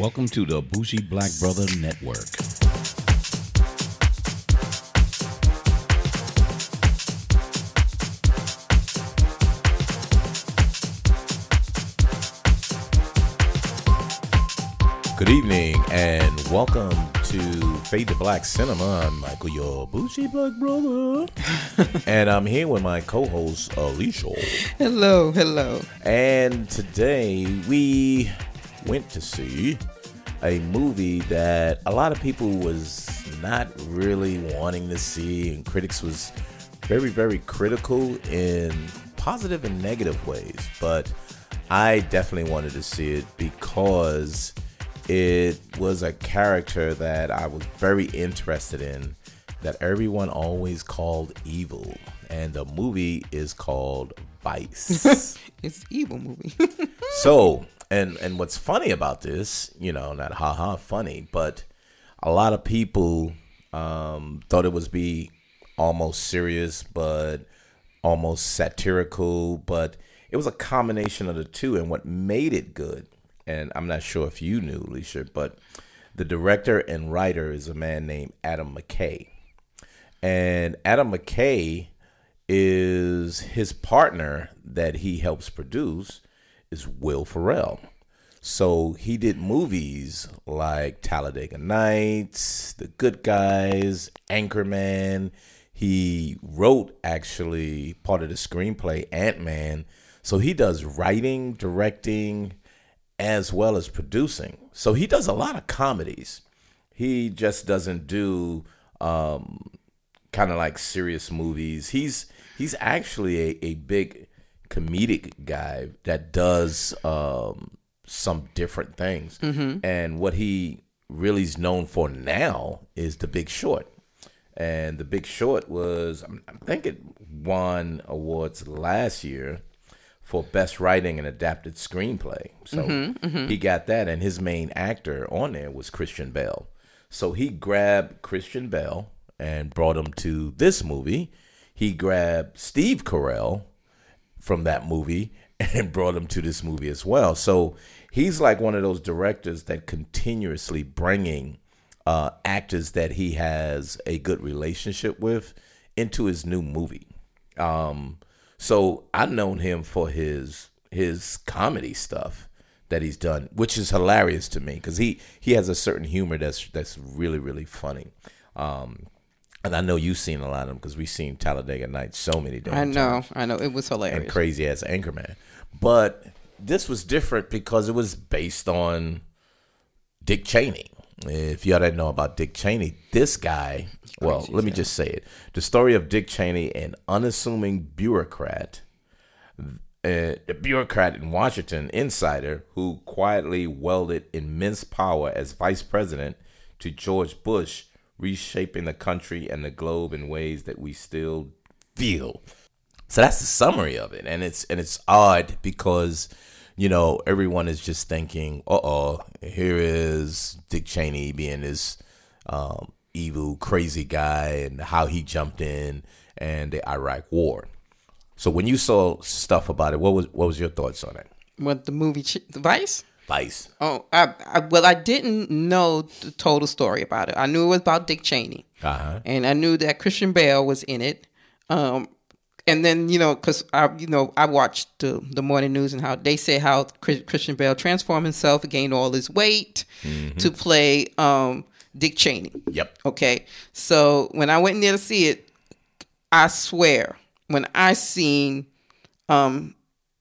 Welcome to the Bougie Black Brother Network. Good evening and welcome to Fade to Black Cinema. I'm Michael, your Bougie Black Brother. and I'm here with my co host, Alicia. Hello, hello. And today we went to see a movie that a lot of people was not really wanting to see and critics was very very critical in positive and negative ways. But i definitely wanted to see it because it was a character that i was very interested in that everyone always called evil. And the movie is called vice. It's evil movie. so and and what's funny about this, you know, not haha funny, but a lot of people um, thought it was be almost serious, but almost satirical, but it was a combination of the two. And what made it good, and I'm not sure if you knew, Alicia, but the director and writer is a man named Adam McKay, and Adam McKay is his partner that he helps produce is Will Ferrell. So he did movies like Talladega Nights, The Good Guys, Anchorman. He wrote actually part of the screenplay Ant Man. So he does writing, directing, as well as producing. So he does a lot of comedies. He just doesn't do um, kind of like serious movies. He's he's actually a, a big comedic guy that does um, some different things. Mm-hmm. And what he really is known for now is The Big Short. And The Big Short was, I'm- I think it won awards last year for best writing and adapted screenplay. So mm-hmm, mm-hmm. he got that, and his main actor on there was Christian Bale. So he grabbed Christian Bale and brought him to this movie. He grabbed Steve Carell from that movie and brought him to this movie as well. So he's like one of those directors that continuously bringing uh, actors that he has a good relationship with into his new movie. Um, so I've known him for his his comedy stuff that he's done, which is hilarious to me because he he has a certain humor that's that's really really funny. Um, and I know you've seen a lot of them because we've seen Talladega Nights so many times. I know, I know. It was hilarious and crazy as Anchorman. But this was different because it was based on Dick Cheney. If y'all didn't know about Dick Cheney, this guy, well, let me just say it. The story of Dick Cheney, an unassuming bureaucrat, uh, a bureaucrat in Washington, insider, who quietly wielded immense power as vice president to George Bush, reshaping the country and the globe in ways that we still feel. So that's the summary of it, and it's and it's odd because you know everyone is just thinking, "Uh oh, here is Dick Cheney being this um, evil, crazy guy, and how he jumped in and the Iraq War." So when you saw stuff about it, what was what was your thoughts on it? What the movie Ch- Vice? Oh, I, I well, I didn't know the total story about it. I knew it was about Dick Cheney, Uh huh. and I knew that Christian Bale was in it. Um, and then you know, cause I, you know, I watched the the morning news and how they say how Christian Bale transformed himself, gained all his weight to play um Dick Cheney. Yep. Okay. So when I went in there to see it, I swear, when I seen um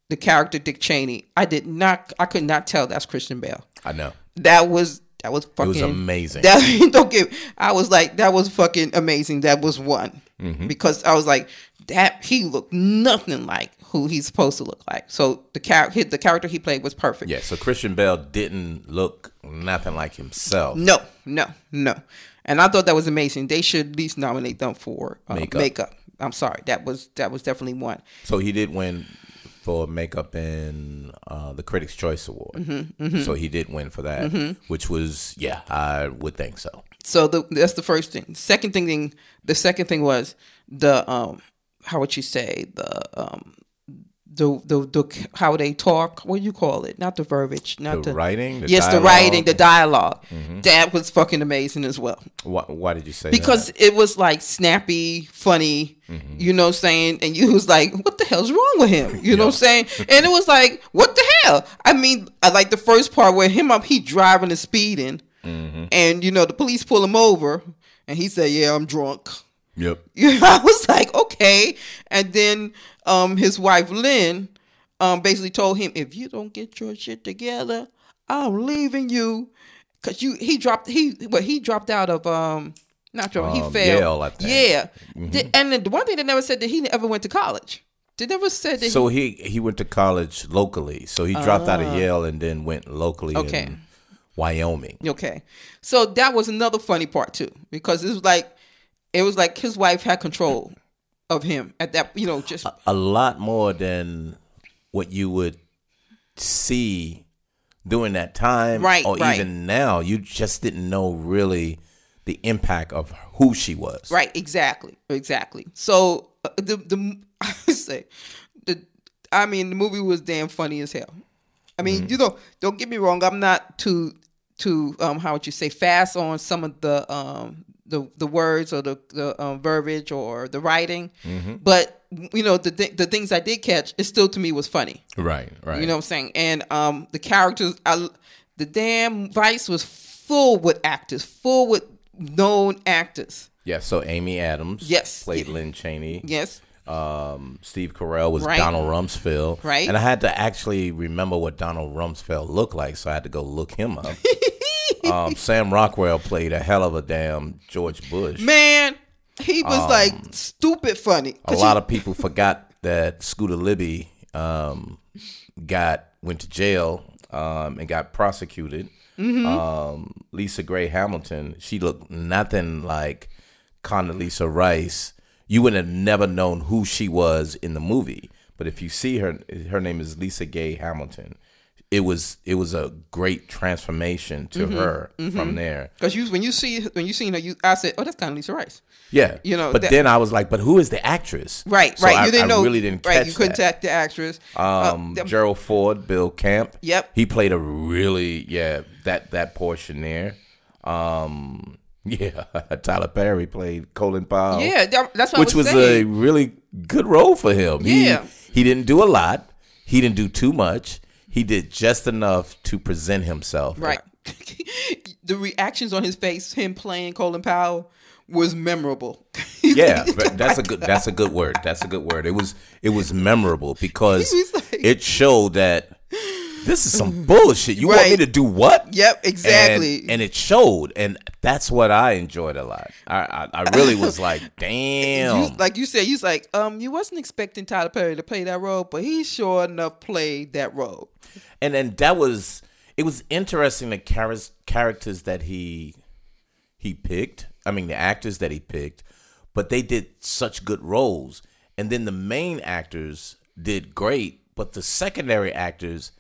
the character Dick Cheney, I did not I could not tell that's Christian Bale. I know. That was that was fucking was amazing. That don't give I was like, that was fucking amazing. That was one. Mm-hmm. Because I was like, that he looked nothing like who he's supposed to look like. So the character the character he played was perfect. Yeah. So Christian Bale didn't look nothing like himself. No, no, no. And I thought that was amazing. They should at least nominate them for uh, Makeup. makeup. I'm sorry. That was that was definitely one. So he did win for makeup in uh, the Critics' Choice Award. Mm-hmm, So he did win for that, which was yeah, I would think so. So the, that's the first thing. Second thing, the second thing was the um, how would you say the um, the the the how they talk. What do you call it? Not the verbiage, not The the, writing, the yes, the writing, the dialog mm-hmm. That was fucking amazing as well Why, why did you say because that? it was like snappy, funny. Mm-hmm. You know, what I'm saying, and you was like, "What the hell's wrong with him?" You know, what I'm saying, and it was like, "What the hell?" I mean, I like the first part where him up, he driving and speeding, mm-hmm. and you know the police pull him over, and he said, "Yeah, I'm drunk." Yep. You know, I was like, okay. And then um, his wife Lynn um, basically told him, if you don't get your shit together, I'm leaving you. Cause you he dropped he well he dropped out of um not dropped he Um, failed Yale, I think. yeah The- and the one thing they never said that he ever went to college they never said that So he he went to college locally. So he dropped out of Yale and then went locally Ah. Okay. in Wyoming. okay so that was another funny part too because it was like it was like his wife had control of him at that you know just A lot more than what you would see during that time, Right, Or right. even now, you just didn't know really the impact of who she was. Right, exactly, exactly. So uh, the the I would say the I mean the movie was damn funny as hell. I mean, Mm-hmm. you know, don't get me wrong. I'm not too too um how would you say fast on some of the um the the words or the the um, verbiage or the writing, Mm-hmm. but you know the th- the things I did catch, it still to me was funny. Right. Right. You know what I'm saying? And um, the characters, I, the damn Vice was full with actors, full with known actors. Yeah. So Amy Adams. Yes. Played Lynn Cheney. Yes. Um, Steve Carell was Right. Donald Rumsfeld. Right. And I had to actually remember what Donald Rumsfeld looked like, so I had to go look him up. um, Sam Rockwell played a hell of a damn George Bush. Man, he was like stupid funny. Um, a lot of people forgot that Scooter Libby um, got went to jail um, and got prosecuted. Um, Lisa Gray Hamilton, she looked nothing like Condoleezza Rice. You would have never known who she was in the movie, but if you see her, her name is Lisa Gay Hamilton. It was it was a great transformation to her from there. because you when you see when you seen her, you I said, oh, that's kind of Lisa Rice. Yeah, You know, But that- then I was like, but who is the actress? Right, So right. I- you didn't I know. really didn't right, you couldn't that. the actress. Um, Uh, Gerald Ford, Bill Camp. Yep. He played a really yeah that that portion there. Um, yeah, Tyler Perry played Colin Powell. yeah, that- that's what which I was, was a really good role for him. Yeah. He, he didn't do a lot. He didn't do too much. He did just enough to present himself. Right. the reactions on his face, him playing Colin Powell, was memorable. Yeah, that's a good that's a good word. That's a good word. It was it was memorable because was like- it showed that this is some bullshit. You want me to do what? Yep, exactly. And, and it showed, and that's what I enjoyed a lot. I I, I really was like, You, damn. like you said, you was like, um, you wasn't expecting Tyler Perry to play that role, but he sure enough played that role. and then that was it was interesting the char- characters that he he picked i mean the actors that he picked but they did such good roles and then the main actors did great but the secondary actors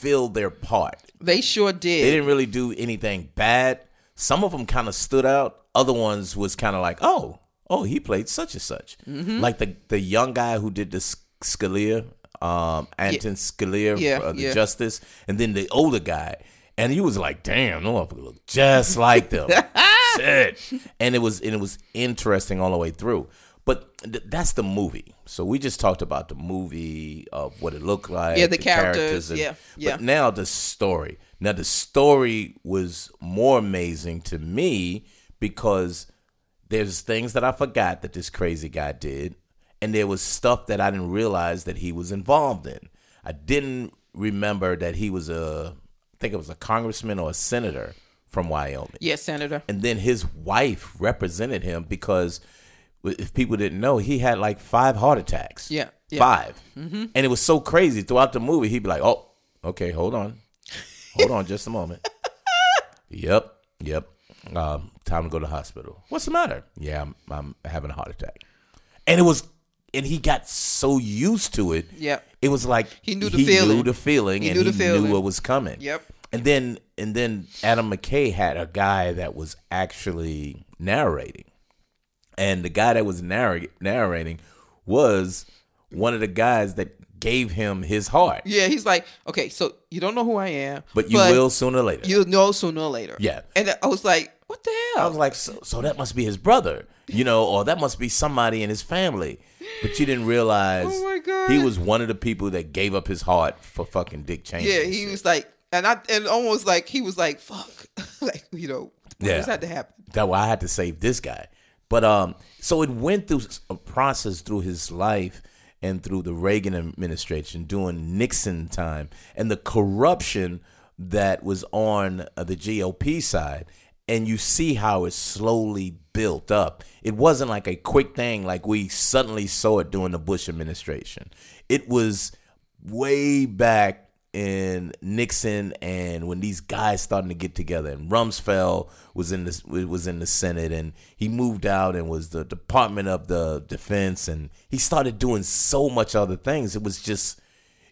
filled their part They sure did. they did. didn't really do anything bad some of them kind of stood out other ones was kind of like oh oh he played such and such Mm-hmm. like the the young guy who did the Scalia um Anton Scalia Yeah, uh, the yeah. justice and then the older guy and he was like damn no motherfucker look just like them Shit. and it was and it was interesting all the way through but th- that's the movie so we just talked about the movie of what it looked like Yeah, the characters, and- yeah, yeah. but now the story. Now the story was more amazing to me because there's things that I forgot that this crazy guy did, and there was stuff that I didn't realize that he was involved in. I didn't remember that he was a, I think it was a congressman or a senator from Wyoming Yes, Senator. and then his wife represented him because if people didn't know he had like five heart attacks Yeah, yeah. 5 and it was so crazy throughout the movie he'd be like oh okay hold on hold on just a moment yep yep um, time to go to the hospital what's the matter yeah I'm, I'm having a heart attack and it was and he got so used to it Yeah. it was like He knew the he feeling. knew the feeling He and knew he feeling. knew what was coming Yep. and then and then Adam McKay had a guy that was actually narrating. And the guy that was narr- narrating was one of the guys that gave him his heart. Yeah, he's like, okay, so you don't know who I am, But you will sooner or later. You'll know sooner or later. Yeah. and I was like, what the hell? I was like, so, so that must be his brother, you know, or that must be somebody in his family. But you didn't realize Oh my God. he was one of the people that gave up his heart for fucking Dick Cheney. yeah, he shit. was like, and I and almost like he was like, fuck, like you know, Yeah. that to happen? that why I had to save this guy. But um, so it went through a process through his life and through the Reagan administration during Nixon time and the corruption that was on uh, the GOP side. And you see how it slowly built up. It wasn't like a quick thing, like we suddenly saw it during the Bush administration. It was way back in Nixon and when these guys starting to get together and Rumsfeld was in this was in the Senate and he moved out and was the Department of the Defense and he started doing so much other things it was just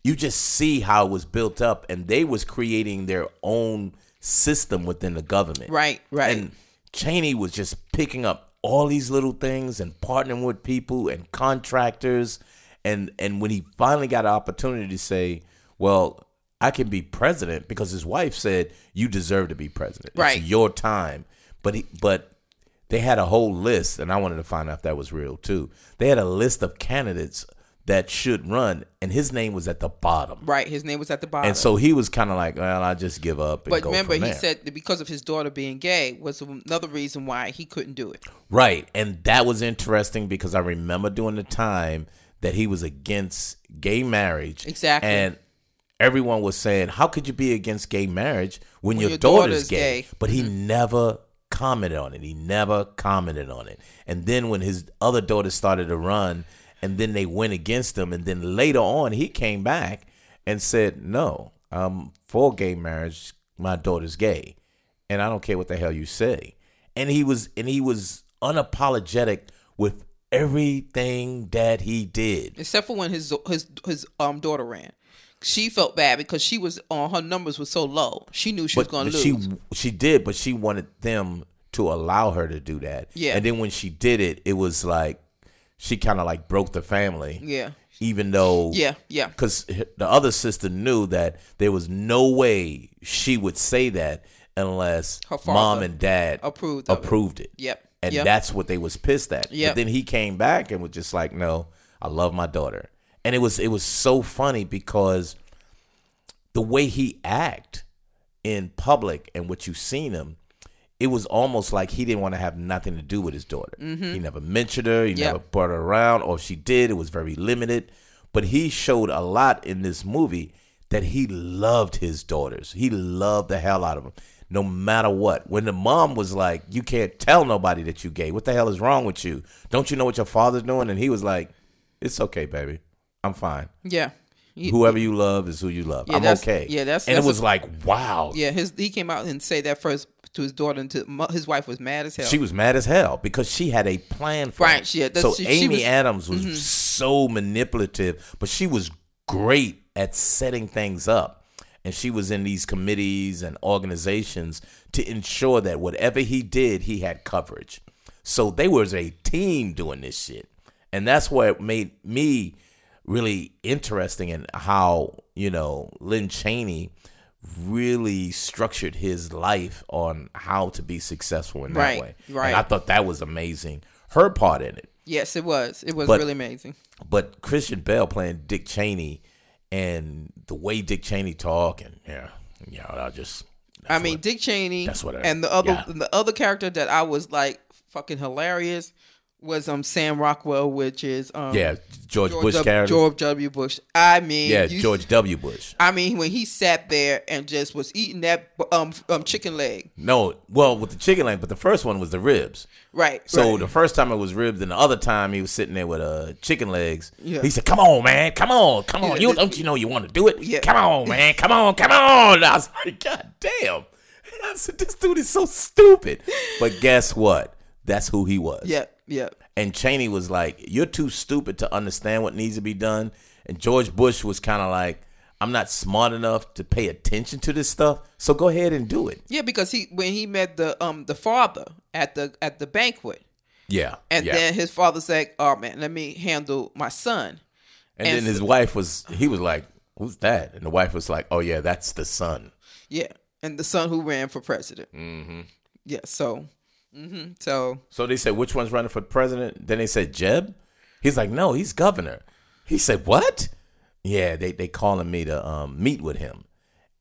you just see how it was built up and they was creating their own system within the government Right, right. and Cheney was just picking up all these little things and partnering with people and contractors. And and when he finally got an opportunity to say, "Well, I can be president," because his wife said, "You deserve to be president. Right. It's your time." But he but they had a whole list, and I wanted to find out if that was real too. They had a list of candidates that should run, and his name was at the bottom. right, his name was at the bottom. And so he was kind of like, "Well, I just give up." And but remember, he said that because of his daughter being gay was another reason why he couldn't do it. Right. And that was interesting because I remember during the time that he was against gay marriage. Exactly. And everyone was saying, How could you be against gay marriage when, your, your daughter's, daughter's gay? gay. Mm-hmm. But he never commented on it. He never commented on it. And then when his other daughter started to run, and then they went against him, and then later on he came back and said, No, I'm for gay marriage. My daughter's gay. And I don't care what the hell you say. And he was and he was unapologetic with everything that he did. except for when his his his um daughter ran. She felt bad because she was on her numbers were so low. She knew she was going to lose. she she did, but she wanted them to allow her to do that. Yeah. And then when she did it, it was like she kind of like broke the family. yeah, Even though yeah, yeah. because the other sister knew that there was no way she would say that unless Her mom and dad approved of it. approved it. Yep, And yep. that's what they was pissed at. Yep. But then he came back and was just like, "No, I love my daughter." And it was it was so funny because the way he act in public and what you've seen him, it was almost like he didn't want to have nothing to do with his daughter. He never mentioned her. He Mm-hmm. Yep. never brought her around, or if she did, it was very limited. But he showed a lot in this movie that he loved his daughters. He loved the hell out of them, no matter what. When the mom was like, "You can't tell nobody that you gay. What the hell is wrong with you? Don't you know what your father's doing?" And he was like, "It's okay, baby. I'm fine." Yeah. He- whoever you love is who you love. Yeah, I'm okay. yeah, that's- and that's it was a- like, wow. yeah, his he came out and say that first to his daughter and to his wife was mad as hell. She was mad as hell because she had a plan for Right, it. she had- so she- she Amy was- Mm-hmm. Adams was so manipulative, but she was great at setting things up. And she was in these committees and organizations to ensure that whatever he did, he had coverage. So they was a team doing this shit. And that's what made me really interesting in how, you know, Lynn Cheney really structured his life on how to be successful in that Right, way. right. And I thought that was amazing. Her part in it. yes, it was. It was But- really amazing. But Christian Bale playing Dick Cheney and the way Dick Cheney talk and yeah, yeah, I just I mean, Dick Cheney that's what I- and the other yeah. the other character that I was like fucking hilarious was um Sam Rockwell, which is um yeah, George, George Bush W, character. George W. Bush. I mean, yeah, you- George W. Bush. I mean, when he sat there and just was eating that um um chicken leg, No, well, with the chicken leg, but the first one was the ribs. right? So right. the first time it was ribs, and the other time he was sitting there with uh, chicken legs. Yeah. He said, "Come on, man, come on, come on. Yeah, you don't you know you want to do it? Yeah. Come on, man, come on, come on." I was like, "God damn!" I said, "This dude is so stupid." But guess what? That's who he was. yeah, yeah, And Cheney was like, "You're too stupid to understand what needs to be done." And George Bush was kind of like, "I'm not smart enough to pay attention to this stuff, so go ahead and do it." yeah. Because he when he met the um the father at the at the banquet, Yeah. and yeah. then his father said, "Oh man, let me handle my son." And, And then his wife was, he was like, "Who's that?" And the wife was like, "Oh yeah, that's the son." Yeah, and the son who ran for president. Mm-hmm. Yeah, so, hmm so So they said, "Which one's running for president?" Then they said, "Jeb." He's like, "No, he's governor." He said, "What?" Yeah, they they calling me to um, meet with him,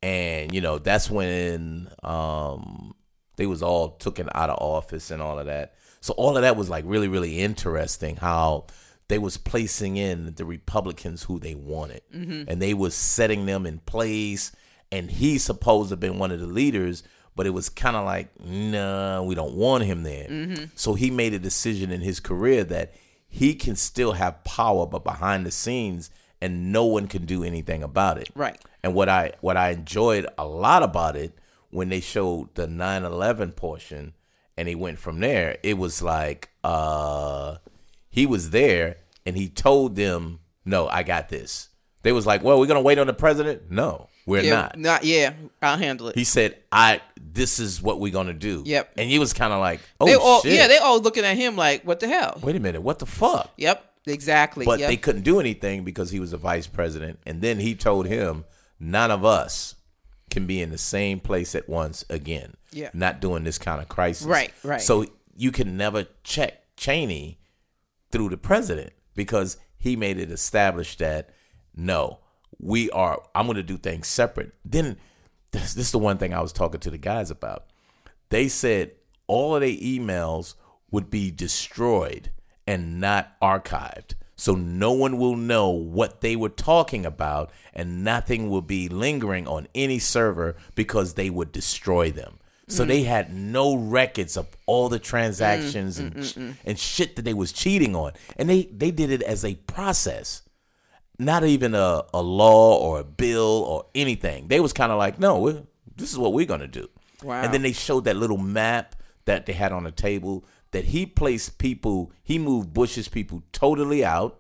and you know that's when um, they was all taken out of office and all of that. So all of that was like really really interesting how they was placing in the Republicans who they wanted, and they was setting them in place. And he's supposed to have been one of the leaders, but it was kind of like, nah, we don't want him there. So he made a decision in his career that he can still have power, but behind the scenes, and no one can do anything about it. Right. And what I what I enjoyed a lot about it when they showed the 9/11 portion, and he went from there. It was like uh, he was there, and he told them, "No, I got this." They was like, "Well, we're gonna wait on the president." No, we're yeah, not. not yeah. I'll handle it. He said, "I this is what we're gonna do." Yep. And he was kind of like, "Oh they all shit!" yeah, they all looking at him like, what the hell? Wait a minute, what the fuck? Yep, exactly. But yep. they couldn't do anything because he was a vice president. And then he told him, "None of us can be in the same place at once again. Yeah. not doing this kind of crisis. Right, right. So you can never check Cheney through the president because he made it established that no, we are. I'm going to do things separate. Then this, this is the one thing I was talking to the guys about. They said all of their emails would be destroyed and not archived. So no one will know what they were talking about and nothing will be lingering on any server because they would destroy them. So they mm. had no records of all the transactions mm, and mm, and shit that they was cheating on. And they they did it as a process not even a, a law or a bill or anything. They was kind of like, no, we're, this is what we're gonna do. Wow. And then they showed that little map that they had on the table that he placed people, he moved Bush's people totally out,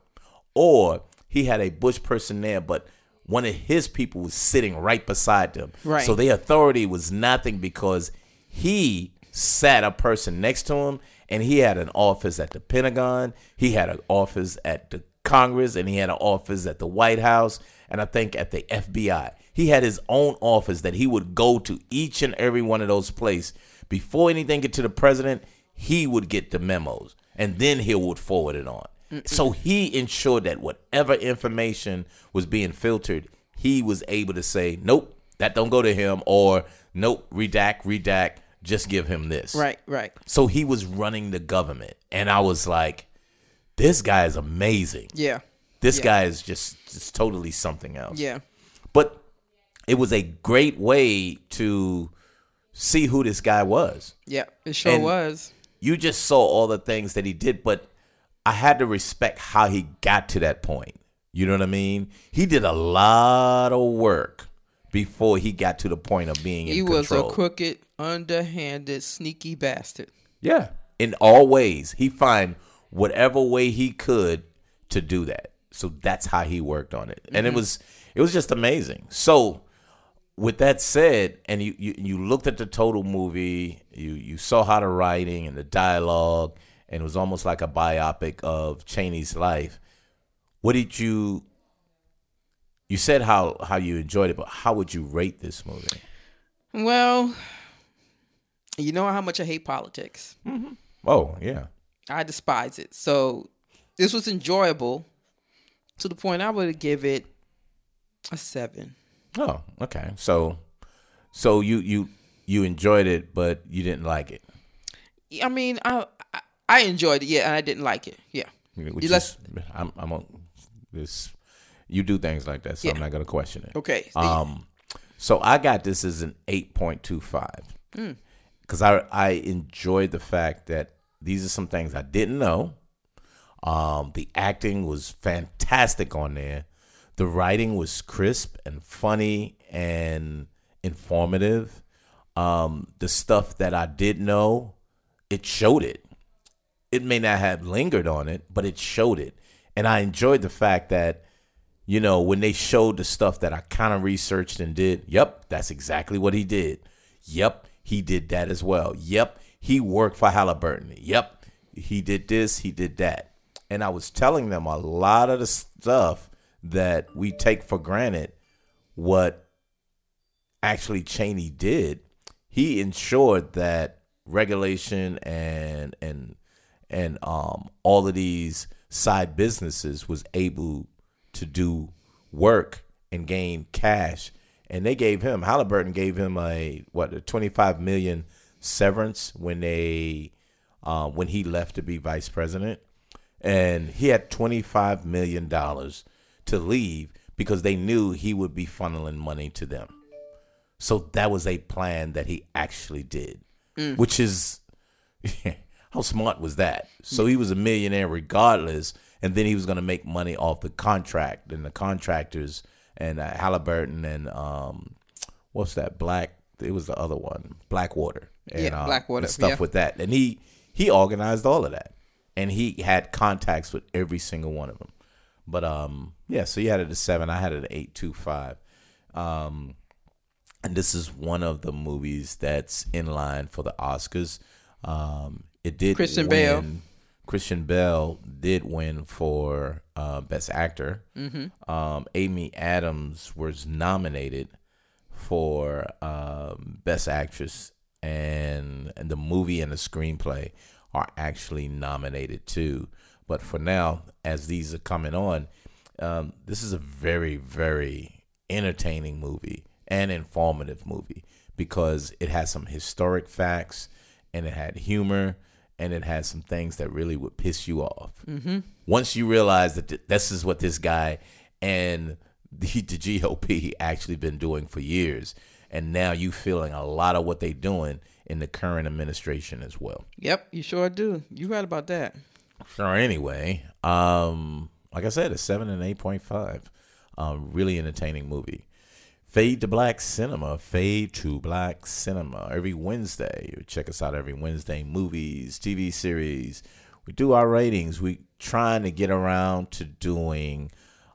or he had a Bush person there, but one of his people was sitting right beside them. Right. So their authority was nothing because he sat a person next to him and he had an office at the Pentagon, he had an office at the Congress, and he had an office at the White House, and I think at the FBI. He had his own office that he would go to each and every one of those places. Before anything get to the president, he would get the memos, and then he would forward it on. So he ensured that whatever information was being filtered, he was able to say, "Nope, that don't go to him," or "Nope, redact, redact, just give him this." right, right. So he was running the government, and I was like, "This guy is amazing. Yeah, This Yeah. guy is just just totally something else." yeah, But it was a great way to see who this guy was. yeah. It sure And- was. You just saw all the things that he did, but I had to respect how he got to that point. You know what I mean? He did a lot of work before he got to the point of being in He was control. a crooked, underhanded, sneaky bastard. Yeah. In all ways. He find whatever way he could to do that. So that's how he worked on it. And it mm-hmm. was it was just amazing. So with that said, and you, you you looked at the total movie, you you saw how the writing and the dialogue, and it was almost like a biopic of Cheney's life. What did you you said how how you enjoyed it, but how would you rate this movie? Well, you know how much I hate politics. Mm-hmm. Oh, yeah. I despise it. So this was enjoyable to the point I would give it a seven. Oh, okay. So, so you you you enjoyed it, but you didn't like it. I mean, I I, I enjoyed it, yeah, and I didn't like it, yeah. Which You let's- is, I'm I'm on this. You do things like that, so I'm not gonna question it. Okay. Um, so I got this as an eight point two five Mm. because I I enjoyed the fact that these are some things I didn't know. Um, the acting was fantastic on there. The writing was crisp and funny and informative. Um, the stuff that I did know, it showed it. It may not have lingered on it, but it showed it. And I enjoyed the fact that, you know, when they showed the stuff that I kind of researched and did, yep, that's exactly what he did. Yep, he did that as well. Yep, he worked for Halliburton. Yep, he did this, he did that. And I was telling them a lot of the stuff that we take for granted what actually Cheney did. He ensured that regulation and and and um all of these side businesses was able to do work and gain cash and they gave him Halliburton gave him a what a 25 million severance when they uh, when he left to be vice president and he had 25 million dollars to leave because they knew he would be funneling money to them so that was a plan that he actually did which is how smart was that so he was a millionaire regardless and then he was going to make money off the contract and the contractors and uh, Halliburton and um, what's that black? It was the other one, Blackwater. And, Yeah, uh, Blackwater, and stuff yeah. with that, and he he organized all of that, and he had contacts with every single one of them. But um, yeah, so you had it at seven. I had it at eight two five. Um, and this is one of the movies that's in line for the Oscars. Um, it did Christian win- Bale. Christian Bale did win for uh, Best Actor. Mm-hmm. Um, Amy Adams was nominated for um, Best Actress, and and the movie and the screenplay are actually nominated too. But for now, as these are coming on, um, this is a very very entertaining movie and informative movie because it has some historic facts and it had humor and it has some things that really would piss you off. Mm-hmm. Once you realize that th- this is what this guy and the, the GOP actually been doing for years, and now you feeling a lot of what they doing in the current administration as well. Yep, you sure do. You right about that. Sure. Anyway, um, like I said, a seven and eight point five. Um, really entertaining movie. Fade to Black Cinema. Fade to Black Cinema. Every Wednesday. You check us out every Wednesday. Movies, TV series. We do our ratings. We trying to get around to doing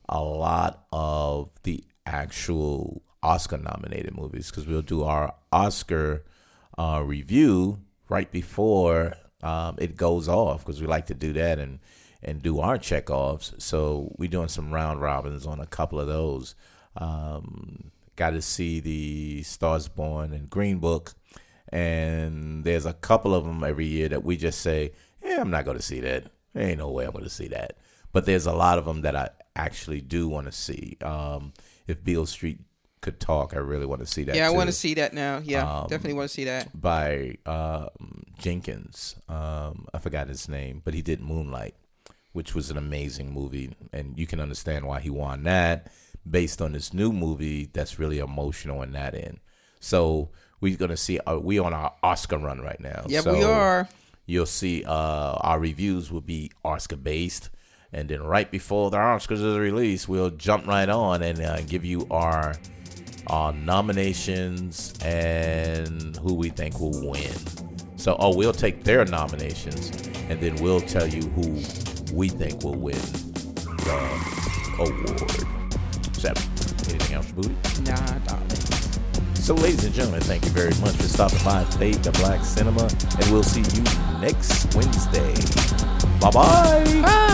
a lot of the actual Oscar nominated movies because we'll do our Oscar uh, review right before um, it goes off because we like to do that and and do our checkoffs. So we're doing some round robins on a couple of those. Um, got to see the Stars Born and Green Book, and there's a couple of them every year that we just say, "Yeah, I'm not going to see that. There ain't no way I'm going to see that." But there's a lot of them that I actually do want to see. Um, if Beale Street could talk, I really want to see that. Yeah, I want to see that now. Yeah, Um, definitely want to see that. by um, Jenkins. Um, I forgot his name, but he did Moonlight, which was an amazing movie, and you can understand why he won that based on this new movie that's really emotional in that end. So we're gonna see. Uh, we on our Oscar run right now. Yep, so we are. You'll see. Uh, our reviews will be Oscar based. And then right before the Oscars is released, we'll jump right on and uh, give you our our nominations and who we think will win. So, oh, we'll take their nominations and then we'll tell you who we think will win the award. Seven. Anything else, Booty? Nah, darling. So, ladies and gentlemen, thank you very much for stopping by Fade to Black Cinema, and we'll see you next Wednesday. Bye-bye. Bye.